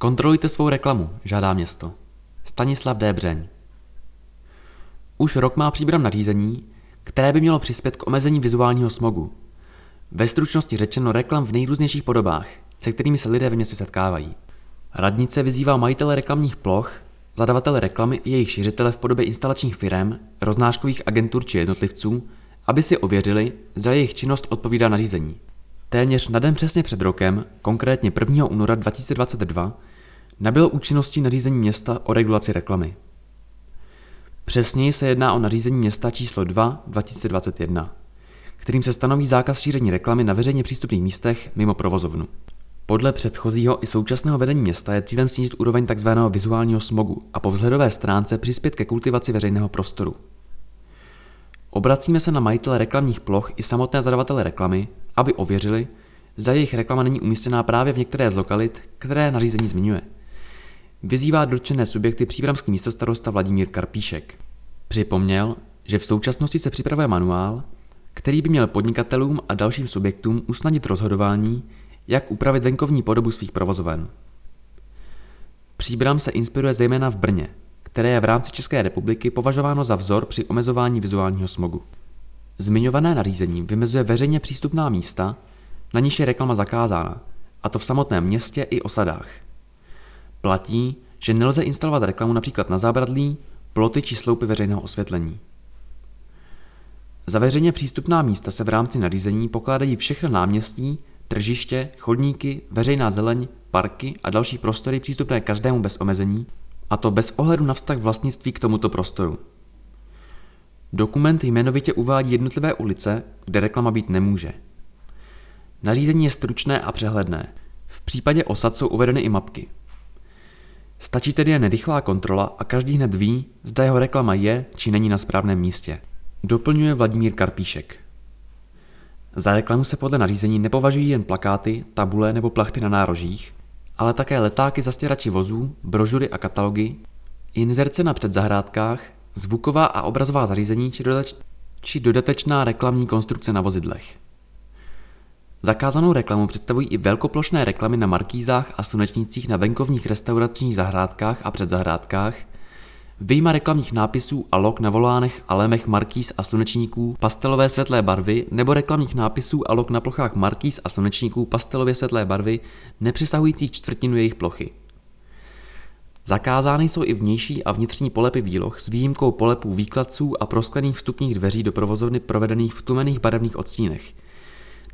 Zkontrolujte svou reklamu, žádá město. Stanislav D. Břeň. Už rok má příbram nařízení, které by mělo přispět k omezení vizuálního smogu. Ve stručnosti řečeno reklam v nejrůznějších podobách, se kterými se lidé ve městě setkávají. Radnice vyzývá majitele reklamních ploch, zadavatele reklamy i jejich šiřitele v podobě instalačních firm, roznáškových agentur či jednotlivců, aby si ověřili, zda jejich činnost odpovídá nařízení. Téměř na den přesně před rokem, konkrétně 1. února 2022, nabylo účinnosti nařízení města o regulaci reklamy. Přesněji se jedná o nařízení města číslo 2 2021, kterým se stanoví zákaz šíření reklamy na veřejně přístupných místech mimo provozovnu. Podle předchozího i současného vedení města je cílem snížit úroveň tzv. vizuálního smogu a po vzhledové stránce přispět ke kultivaci veřejného prostoru. Obracíme se na majitele reklamních ploch i samotné zadavatele reklamy, aby ověřili, zda jejich reklama není umístěná právě v některé z lokalit, které nařízení zmiňuje. Vyzývá dotčené subjekty příbramský místostarosta Vladimír Karpíšek. Připomněl, že v současnosti se připravuje manuál, který by měl podnikatelům a dalším subjektům usnadnit rozhodování, jak upravit venkovní podobu svých provozoven. Příbram se inspiruje zejména v Brně, které je v rámci České republiky považováno za vzor při omezování vizuálního smogu. Zmiňované nařízení vymezuje veřejně přístupná místa, na níž je reklama zakázána, a to v samotném městě i osadách. Platí, že nelze instalovat reklamu například na zábradlí, ploty či sloupy veřejného osvětlení. Za veřejně přístupná místa se v rámci nařízení pokládají všechna náměstí, tržiště, chodníky, veřejná zeleň, parky a další prostory přístupné každému bez omezení, a to bez ohledu na vztah vlastnictví k tomuto prostoru. Dokument jmenovitě uvádí jednotlivé ulice, kde reklama být nemůže. Nařízení je stručné a přehledné. V případě osad jsou uvedeny i mapky. Stačí tedy jen rychlá kontrola a každý hned ví, zda jeho reklama je či není na správném místě. Doplňuje Vladimír Karpíšek. Za reklamu se podle nařízení nepovažují jen plakáty, tabule nebo plachty na nárožích, ale také letáky zastěrači vozů, brožury a katalogy, inzerce na předzahrádkách, zvuková a obrazová zařízení či, či dodatečná reklamní konstrukce na vozidlech. Zakázanou reklamu představují i velkoplošné reklamy na markízách a slunečnících na venkovních restauračních zahrádkách a předzahrádkách, Vyjma reklamních nápisů a log na volánech a lemech markíz a slunečníků pastelové světlé barvy nebo reklamních nápisů a log na plochách markíz a slunečníků pastelově světlé barvy nepřesahující čtvrtinu jejich plochy. Zakázány jsou i vnější a vnitřní polepy výloh s výjimkou polepů výkladců a prosklených vstupních dveří do provozovny provedených v tumených barevných odstínech,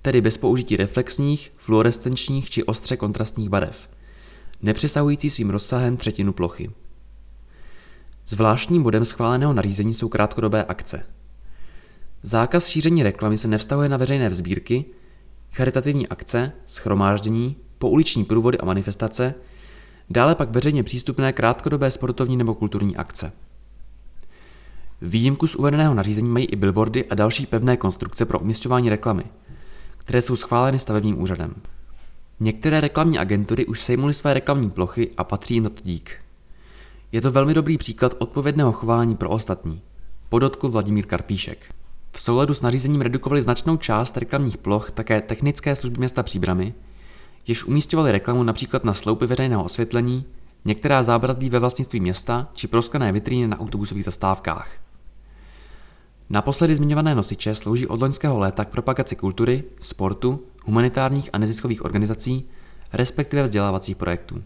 tedy bez použití reflexních, fluorescenčních či ostře kontrastních barev, nepřesahující svým rozsahem třetinu plochy. Zvláštním bodem schváleného nařízení jsou krátkodobé akce. Zákaz šíření reklamy se nevztahuje na veřejné vzbírky, charitativní akce, schromáždění, pouliční průvody a manifestace, dále pak veřejně přístupné krátkodobé sportovní nebo kulturní akce. Výjimku z uvedeného nařízení mají i billboardy a další pevné konstrukce pro umistování reklamy, které jsou schváleny stavebním úřadem. Některé reklamní agentury už sejmuly své reklamní plochy a patří jim za to dík. Je to velmi dobrý příklad odpovědného chování pro ostatní. Podotkl Vladimír Karpíšek. V souladu s nařízením redukovali značnou část reklamních ploch také technické služby města Příbramy, jež umístěvali reklamu například na sloupy veřejného osvětlení, některá zábradlí ve vlastnictví města či proskané vitríny na autobusových zastávkách. Naposledy zmiňované nosiče slouží od loňského léta k propagaci kultury, sportu, humanitárních a neziskových organizací, respektive vzdělávacích projektů.